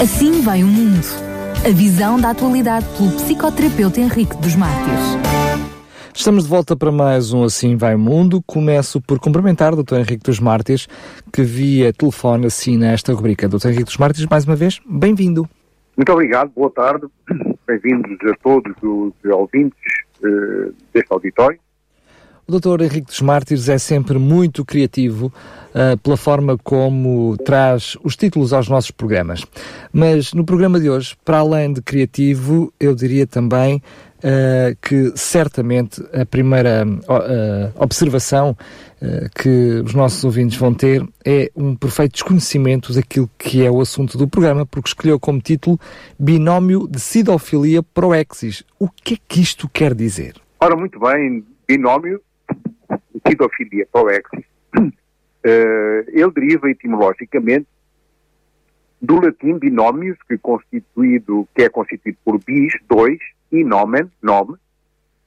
Assim vai o mundo. A visão da atualidade pelo psicoterapeuta Henrique dos Mártires. Estamos de volta para mais um Assim Vai o Mundo. Começo por cumprimentar o Dr. Henrique dos Mártires, que via telefone assina esta rubrica. Dr. Henrique dos Mártires, mais uma vez, bem-vindo. Muito obrigado, boa tarde. Bem-vindos a todos os ouvintes uh, deste auditório. O Dr. Henrique dos Mártires é sempre muito criativo uh, pela forma como traz os títulos aos nossos programas. Mas no programa de hoje, para além de criativo, eu diria também uh, que certamente a primeira uh, observação que os nossos ouvintes vão ter é um perfeito desconhecimento daquilo que é o assunto do programa, porque escolheu como título Binómio de Sidofilia Proexis. O que é que isto quer dizer? Ora, muito bem, binómio pedofilia proexis, uh, ele deriva etimologicamente do latim binómios, que, constituído, que é constituído por bis, dois, e nomen, nome,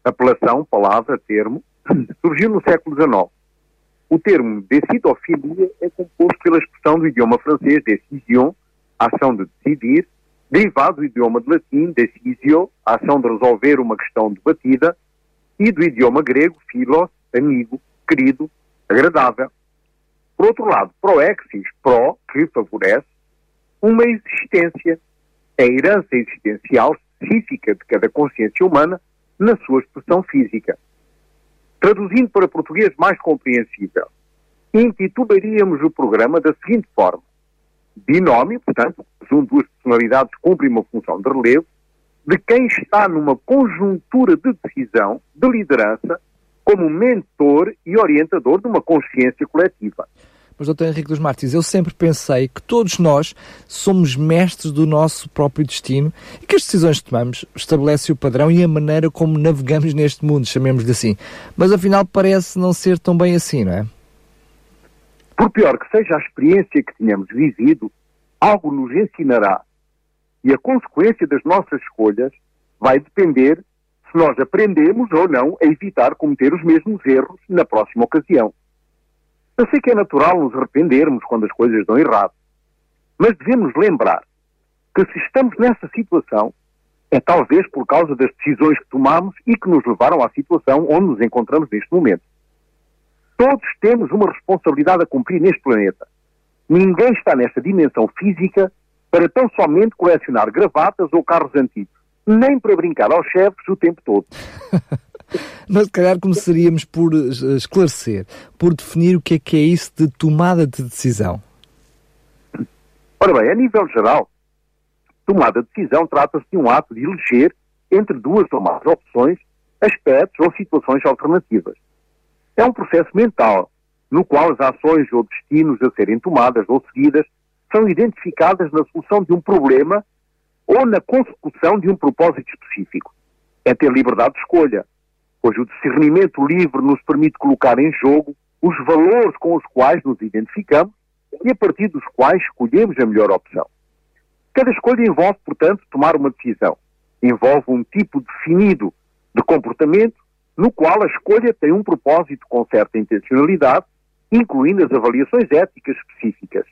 apelação, palavra, termo, surgiu no século XIX. O termo decidofilia é composto pela expressão do idioma francês decision, ação de decidir, derivado do idioma de latim decisio, ação de resolver uma questão debatida, e do idioma grego philos, amigo, querido, agradável. Por outro lado, proexis, pro, que favorece, uma existência, a herança existencial específica de cada consciência humana na sua expressão física. Traduzindo para português mais compreensível, intitularíamos o programa da seguinte forma: Binómio, portanto, junto duas personalidades cumprem uma função de relevo, de quem está numa conjuntura de decisão, de liderança, como mentor e orientador de uma consciência coletiva. Mas, doutor Henrique dos Martins, eu sempre pensei que todos nós somos mestres do nosso próprio destino e que as decisões que tomamos estabelecem o padrão e a maneira como navegamos neste mundo, chamemos-lhe assim. Mas, afinal, parece não ser tão bem assim, não é? Por pior que seja a experiência que tenhamos vivido, algo nos ensinará. E a consequência das nossas escolhas vai depender se nós aprendemos ou não a evitar cometer os mesmos erros na próxima ocasião. Eu sei que é natural nos arrependermos quando as coisas dão errado, mas devemos lembrar que se estamos nessa situação, é talvez por causa das decisões que tomamos e que nos levaram à situação onde nos encontramos neste momento. Todos temos uma responsabilidade a cumprir neste planeta. Ninguém está nesta dimensão física para tão somente colecionar gravatas ou carros antigos nem para brincar aos chefes o tempo todo. Mas, se calhar, começaríamos por esclarecer, por definir o que é que é isso de tomada de decisão. Ora bem, a nível geral, tomada de decisão trata-se de um ato de eleger entre duas ou mais opções, aspectos ou situações alternativas. É um processo mental, no qual as ações ou destinos a serem tomadas ou seguidas são identificadas na solução de um problema ou na consecução de um propósito específico. É ter liberdade de escolha, pois o discernimento livre nos permite colocar em jogo os valores com os quais nos identificamos e a partir dos quais escolhemos a melhor opção. Cada escolha envolve, portanto, tomar uma decisão. Envolve um tipo definido de comportamento no qual a escolha tem um propósito com certa intencionalidade, incluindo as avaliações éticas específicas.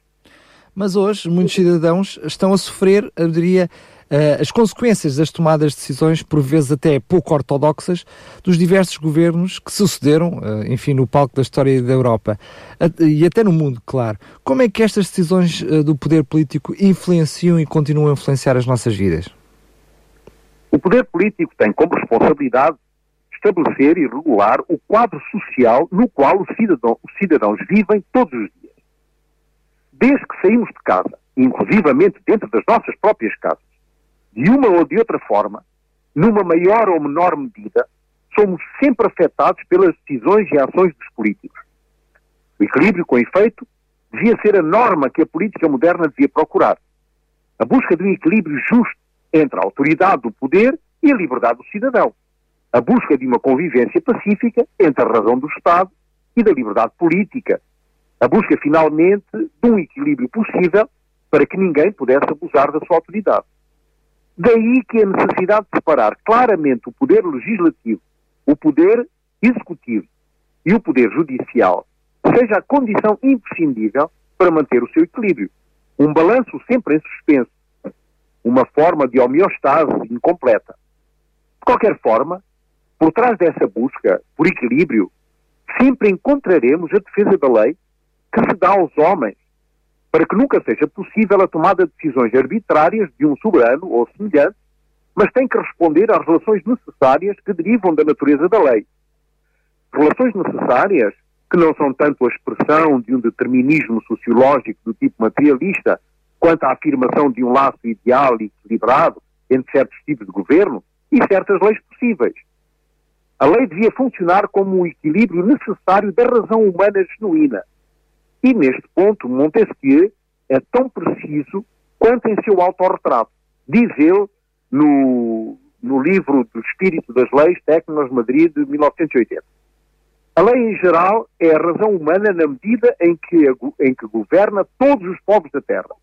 Mas hoje muitos cidadãos estão a sofrer, eu diria, uh, as consequências das tomadas de decisões, por vezes até pouco ortodoxas, dos diversos governos que sucederam, uh, enfim, no palco da história da Europa e até no mundo, claro. Como é que estas decisões uh, do poder político influenciam e continuam a influenciar as nossas vidas? O poder político tem como responsabilidade estabelecer e regular o quadro social no qual os, cidadão, os cidadãos vivem todos os dias desde que saímos de casa, inclusivamente dentro das nossas próprias casas, de uma ou de outra forma, numa maior ou menor medida, somos sempre afetados pelas decisões e ações dos políticos. O equilíbrio, com efeito, devia ser a norma que a política moderna devia procurar. A busca de um equilíbrio justo entre a autoridade do poder e a liberdade do cidadão. A busca de uma convivência pacífica entre a razão do Estado e da liberdade política, a busca, finalmente, de um equilíbrio possível para que ninguém pudesse abusar da sua autoridade. Daí que a necessidade de separar claramente o poder legislativo, o poder executivo e o poder judicial seja a condição imprescindível para manter o seu equilíbrio. Um balanço sempre em suspenso uma forma de homeostase incompleta. De qualquer forma, por trás dessa busca por equilíbrio, sempre encontraremos a defesa da lei que se dá aos homens, para que nunca seja possível a tomada de decisões arbitrárias de um soberano ou semelhante, mas tem que responder às relações necessárias que derivam da natureza da lei. Relações necessárias que não são tanto a expressão de um determinismo sociológico do tipo materialista, quanto a afirmação de um laço ideal e equilibrado entre certos tipos de governo e certas leis possíveis. A lei devia funcionar como um equilíbrio necessário da razão humana genuína. E neste ponto, Montesquieu é tão preciso quanto em seu autorretrato. Diz ele no, no livro do Espírito das Leis, Tecnos Madrid, de 1980. A lei, em geral, é a razão humana na medida em que, em que governa todos os povos da Terra.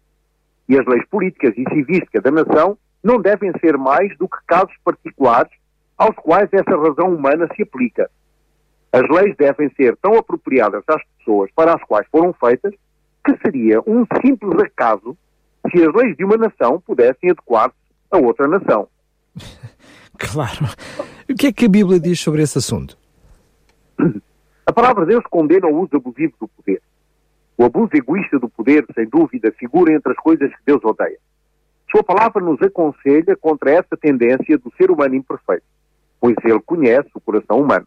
E as leis políticas e civis cada nação não devem ser mais do que casos particulares aos quais essa razão humana se aplica. As leis devem ser tão apropriadas às pessoas para as quais foram feitas que seria um simples acaso se as leis de uma nação pudessem adequar-se a outra nação. claro. O que é que a Bíblia diz sobre esse assunto? A palavra de Deus condena o uso abusivo do poder. O abuso egoísta do poder, sem dúvida, figura entre as coisas que Deus odeia. Sua palavra nos aconselha contra essa tendência do ser humano imperfeito, pois ele conhece o coração humano.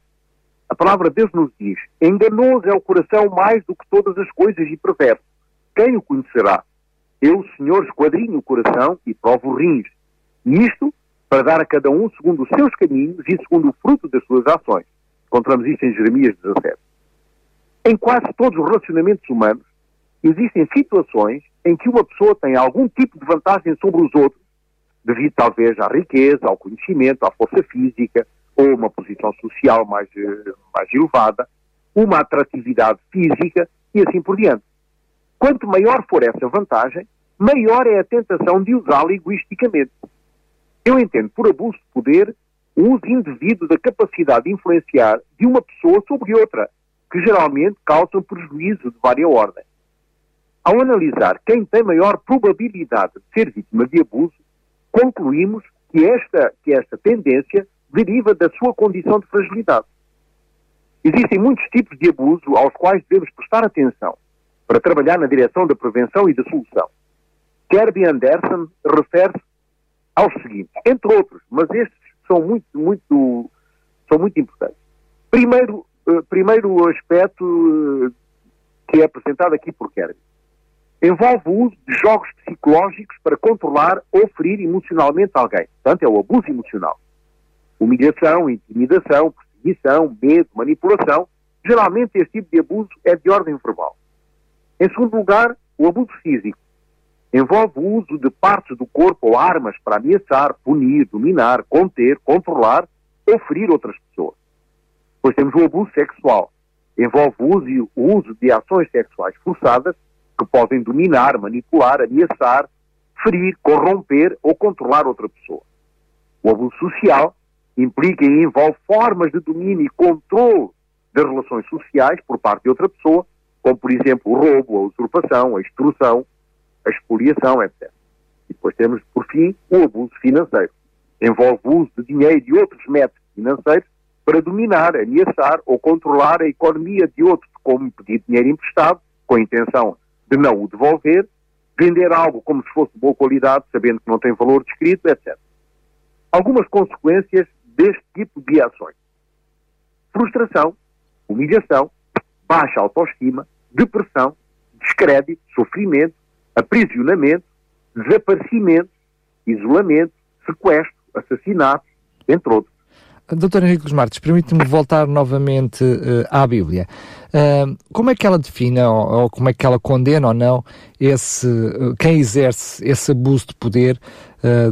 A palavra de Deus nos diz: enganoso é o coração mais do que todas as coisas e perverso. Quem o conhecerá? Eu, Senhor, esquadrinho o coração e provo rins. E isto para dar a cada um segundo os seus caminhos e segundo o fruto das suas ações. Encontramos isto em Jeremias 17. Em quase todos os relacionamentos humanos, existem situações em que uma pessoa tem algum tipo de vantagem sobre os outros, devido talvez à riqueza, ao conhecimento, à força física, ou uma posição social mais, eh, mais elevada, uma atratividade física e assim por diante. Quanto maior for essa vantagem, maior é a tentação de usá-la egoisticamente. Eu entendo por abuso de poder o uso indevido da capacidade de influenciar de uma pessoa sobre outra, que geralmente causam prejuízo de várias ordens. Ao analisar quem tem maior probabilidade de ser vítima de abuso, concluímos que esta, que esta tendência deriva da sua condição de fragilidade. Existem muitos tipos de abuso aos quais devemos prestar atenção para trabalhar na direção da prevenção e da solução. Kirby Anderson refere-se aos seguintes, entre outros, mas estes são muito, muito, são muito importantes. Primeiro, uh, primeiro aspecto uh, que é apresentado aqui por Kerry. Envolve o uso de jogos psicológicos para controlar ou ferir emocionalmente alguém. Portanto, é o abuso emocional. Humilhação, intimidação, perseguição, medo, manipulação. Geralmente, este tipo de abuso é de ordem verbal. Em segundo lugar, o abuso físico envolve o uso de partes do corpo ou armas para ameaçar, punir, dominar, conter, controlar ou ferir outras pessoas. Depois temos o abuso sexual. Envolve o uso, o uso de ações sexuais forçadas que podem dominar, manipular, ameaçar, ferir, corromper ou controlar outra pessoa. O abuso social implica e envolve formas de domínio e controle das relações sociais por parte de outra pessoa, como por exemplo o roubo, a usurpação, a extorsão, a expoliação, etc. E depois temos, por fim, o abuso financeiro. Envolve o uso de dinheiro e de outros métodos financeiros para dominar, ameaçar ou controlar a economia de outros, como pedir dinheiro emprestado, com a intenção de não o devolver, vender algo como se fosse de boa qualidade, sabendo que não tem valor descrito, etc. Algumas consequências deste tipo de ações. Frustração, humilhação, baixa autoestima, depressão, descrédito, sofrimento, aprisionamento, desaparecimento, isolamento, sequestro, assassinato, entre outros. Doutor Henrique Martins, permite-me voltar novamente uh, à Bíblia. Uh, como é que ela define, ou, ou, como é que ela condena ou não, esse, uh, quem exerce esse abuso de poder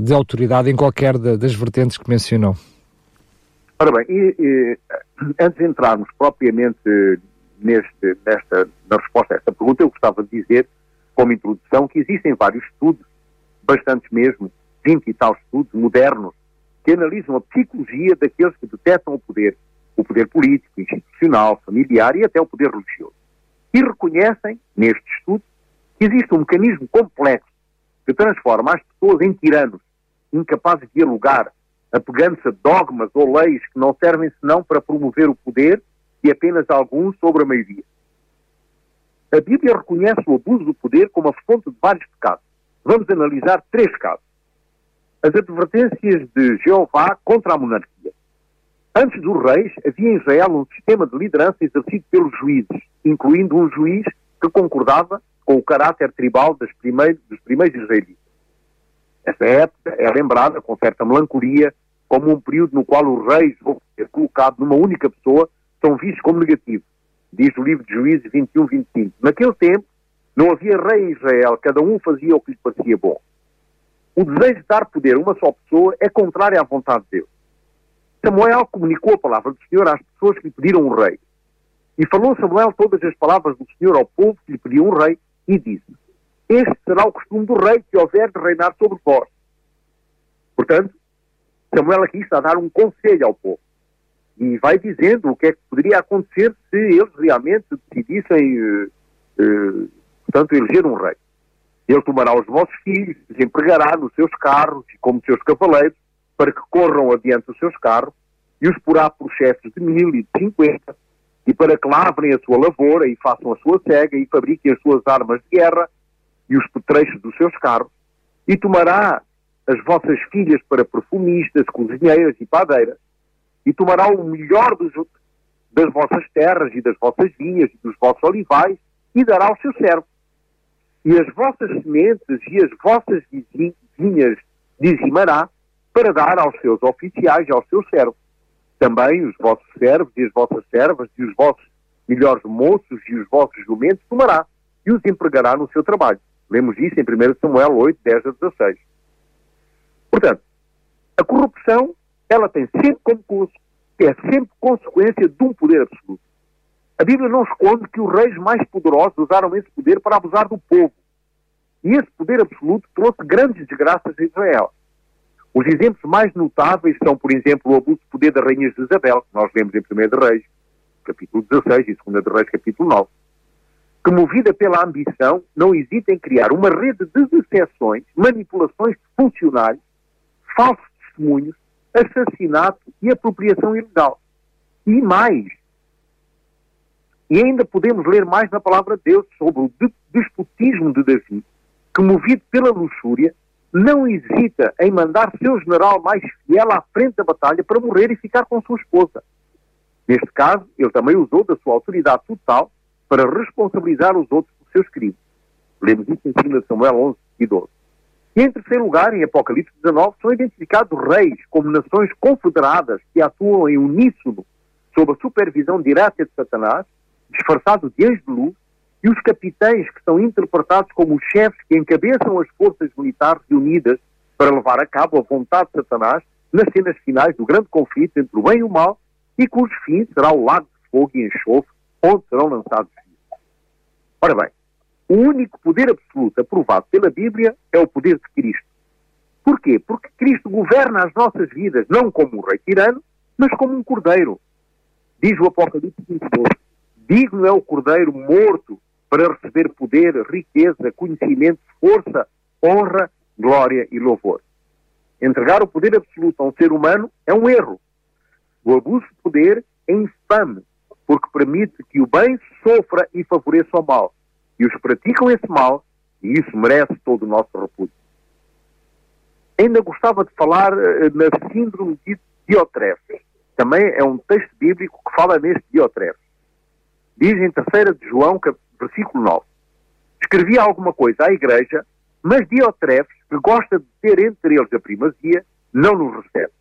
de autoridade em qualquer das vertentes que mencionou? Ora bem, e, e, antes de entrarmos propriamente neste, nesta, na resposta a esta pergunta, eu gostava de dizer como introdução, que existem vários estudos, bastantes mesmo, 20 e tal estudos modernos, que analisam a psicologia daqueles que detectam o poder, o poder político, institucional, familiar e até o poder religioso. E reconhecem, neste estudo, que existe um mecanismo complexo que transforma as pessoas em tiranos, incapazes de dialogar, apegando-se a dogmas ou leis que não servem senão para promover o poder e apenas alguns sobre a maioria. A Bíblia reconhece o abuso do poder como a fonte de vários pecados. Vamos analisar três casos. As advertências de Jeová contra a monarquia. Antes dos reis, havia em Israel um sistema de liderança exercido pelos juízes, incluindo um juiz que concordava com o caráter tribal primeiros, dos primeiros israelitas. Essa época é lembrada com certa melancolia como um período no qual os reis, vão ser colocados numa única pessoa, são vistos como negativos diz o livro de Juízes 21, 25. Naquele tempo, não havia rei em Israel, cada um fazia o que lhe parecia bom. O desejo de dar poder a uma só pessoa é contrário à vontade de Deus. Samuel comunicou a palavra do Senhor às pessoas que lhe pediram um rei. E falou Samuel todas as palavras do Senhor ao povo que lhe pediu um rei e disse: Este será o costume do rei que houver de reinar sobre vós. Portanto, Samuel aqui está a dar um conselho ao povo e vai dizendo o que é que poderia acontecer se eles realmente decidissem, uh, portanto, eleger um rei. Ele tomará os vossos filhos, os empregará nos seus carros e como seus cavaleiros, para que corram adiante dos seus carros, e os porá por chefes de mil e de cinquenta, e para que lavrem a sua lavoura e façam a sua cega e fabriquem as suas armas de guerra e os petrechos dos seus carros, e tomará as vossas filhas para perfumistas, cozinheiras e padeiras, e tomará o melhor dos, das vossas terras e das vossas vinhas e dos vossos olivais e dará ao seu servo. E as vossas sementes e as vossas vinhas dizimará para dar aos seus oficiais e aos seus servos. Também os vossos servos e as vossas servas e os vossos melhores moços e os vossos jumentos tomará e os empregará no seu trabalho. Lemos isso em 1 Samuel 8, 10 a 16. Portanto, a corrupção ela tem sempre como é sempre consequência de um poder absoluto. A Bíblia não esconde que os reis mais poderosos usaram esse poder para abusar do povo. E esse poder absoluto trouxe grandes desgraças a Israel. Os exemplos mais notáveis são, por exemplo, o abuso de poder da rainha Isabel, que nós vemos em 1 de Reis, capítulo 16, e 2 de Reis, capítulo 9, que, movida pela ambição, não hesita em criar uma rede de decepções, manipulações de funcionários, falsos testemunhos, assassinato e apropriação ilegal. E mais. E ainda podemos ler mais na palavra de Deus sobre o despotismo de Davi, que, movido pela luxúria, não hesita em mandar seu general mais fiel à frente da batalha para morrer e ficar com sua esposa. Neste caso, ele também usou da sua autoridade total para responsabilizar os outros por seus crimes. Lemos isso em 2 Samuel 11 e 12. E em terceiro lugar, em Apocalipse 19, são identificados reis como nações confederadas que atuam em uníssono sob a supervisão direta de Satanás, disfarçado de anjos de luz, e os capitães que são interpretados como os chefes que encabeçam as forças militares reunidas para levar a cabo a vontade de Satanás nas cenas finais do grande conflito entre o bem e o mal, e cujo fim será o lago de fogo e enxofre, onde serão lançados vivos. Ora bem, o único poder absoluto aprovado pela Bíblia é o poder de Cristo. Porquê? Porque Cristo governa as nossas vidas não como um rei tirano, mas como um cordeiro. Diz o Apocalipse 22. Digno é o cordeiro morto para receber poder, riqueza, conhecimento, força, honra, glória e louvor. Entregar o poder absoluto a um ser humano é um erro. O abuso de poder é infame, porque permite que o bem sofra e favoreça o mal e os praticam esse mal, e isso merece todo o nosso repúdio. Ainda gostava de falar uh, na síndrome de Diotrefes. Também é um texto bíblico que fala neste Diotrefes. Diz em 3 de João, versículo 9. Escrevia alguma coisa à igreja, mas Diotrefes, que gosta de ter entre eles a primazia, não nos recebe.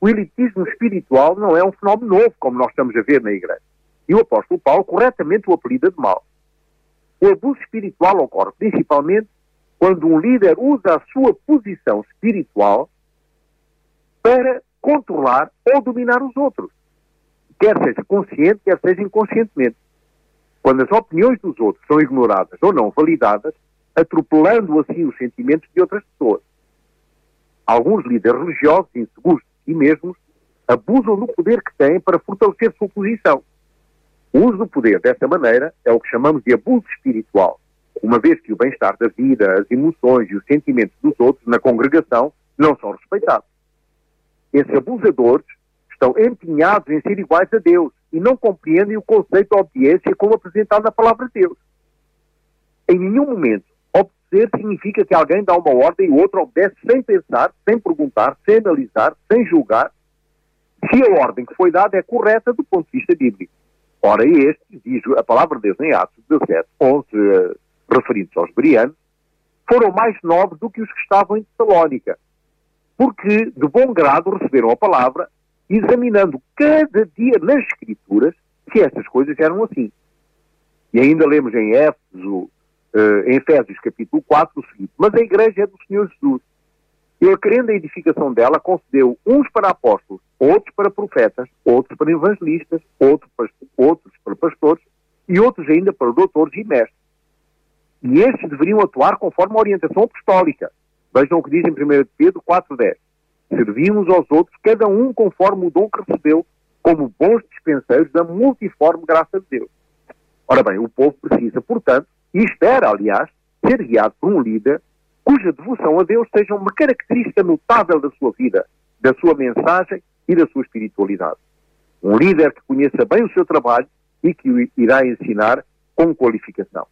O elitismo espiritual não é um fenómeno novo, como nós estamos a ver na igreja. E o apóstolo Paulo corretamente o apelida de mal. O abuso espiritual ocorre principalmente quando um líder usa a sua posição espiritual para controlar ou dominar os outros, quer seja consciente, quer seja inconscientemente. Quando as opiniões dos outros são ignoradas ou não validadas, atropelando assim os sentimentos de outras pessoas. Alguns líderes religiosos, inseguros si mesmos, abusam do poder que têm para fortalecer sua posição o uso do poder desta maneira é o que chamamos de abuso espiritual. uma vez que o bem-estar da vida, as emoções e os sentimentos dos outros na congregação não são respeitados. Esses abusadores estão empenhados em ser iguais a Deus e não compreendem o conceito de obediência como apresentado na palavra de Deus. Em nenhum momento, obedecer significa que alguém dá uma ordem e o outro obedece sem pensar, sem perguntar, sem analisar, sem julgar, se a ordem que foi dada é correta do ponto de vista bíblico. Ora, estes, diz a palavra de Deus em Atos 17, 11, uh, referidos aos berianos, foram mais nobres do que os que estavam em Tessalónica, porque de bom grado receberam a palavra, examinando cada dia nas Escrituras se estas coisas eram assim. E ainda lemos em Éfeso, uh, em Efésios capítulo 4, o seguinte, mas a igreja é do Senhor Jesus. Ele, querendo a edificação dela, concedeu uns para apóstolos, outros para profetas, outros para evangelistas, outros para, outros para pastores e outros ainda para doutores e mestres. E estes deveriam atuar conforme a orientação apostólica. Vejam o que diz em 1 Pedro 4.10. Servimos aos outros, cada um conforme o dom que recebeu, como bons dispenseiros da multiforme graça de Deus. Ora bem, o povo precisa, portanto, e espera, aliás, ser guiado por um líder cuja devoção a Deus seja uma característica notável da sua vida, da sua mensagem e da sua espiritualidade. Um líder que conheça bem o seu trabalho e que o irá ensinar com qualificação.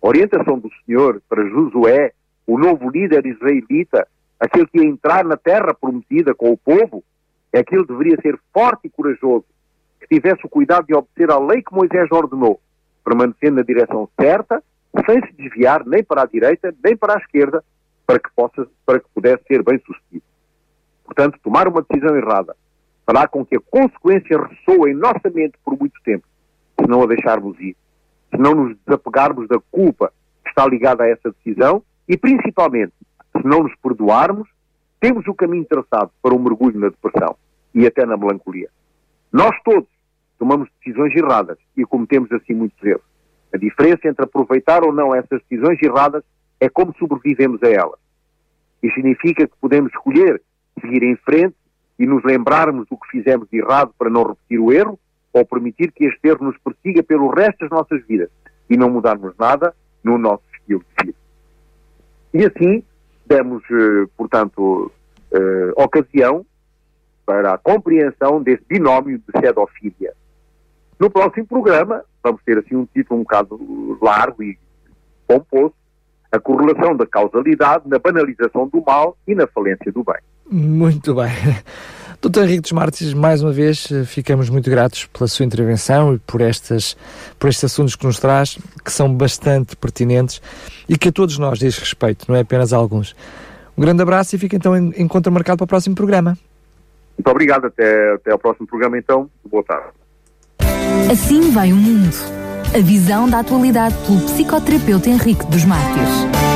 A orientação do Senhor para Josué, o novo líder israelita, aquele que ia entrar na terra prometida com o povo, é que ele deveria ser forte e corajoso, que tivesse o cuidado de obedecer à lei que Moisés ordenou, permanecendo na direção certa sem se desviar nem para a direita nem para a esquerda, para que, possa, para que pudesse ser bem sucedido. Portanto, tomar uma decisão errada fará com que a consequência ressoe em nossa mente por muito tempo, se não a deixarmos ir, se não nos desapegarmos da culpa que está ligada a essa decisão e, principalmente, se não nos perdoarmos, temos o caminho traçado para um mergulho na depressão e até na melancolia. Nós todos tomamos decisões erradas e cometemos assim muitos erros. A diferença entre aproveitar ou não essas decisões erradas é como sobrevivemos a elas. Isso significa que podemos escolher seguir em frente e nos lembrarmos do que fizemos de errado para não repetir o erro, ou permitir que este erro nos persiga pelo resto das nossas vidas e não mudarmos nada no nosso estilo de vida. E assim demos, eh, portanto, eh, ocasião para a compreensão desse binómio de cedofilia. No próximo programa, vamos ter assim um título um bocado largo e pomposo, a correlação da causalidade na banalização do mal e na falência do bem. Muito bem. Doutor Henrique dos Martins, mais uma vez ficamos muito gratos pela sua intervenção e por, estas, por estes assuntos que nos traz, que são bastante pertinentes e que a todos nós diz respeito, não é apenas a alguns. Um grande abraço e fica então em encontro marcado para o próximo programa. Muito obrigado, até, até ao próximo programa então. Boa tarde. Assim vai o mundo. A visão da atualidade pelo psicoterapeuta Henrique dos Mártires.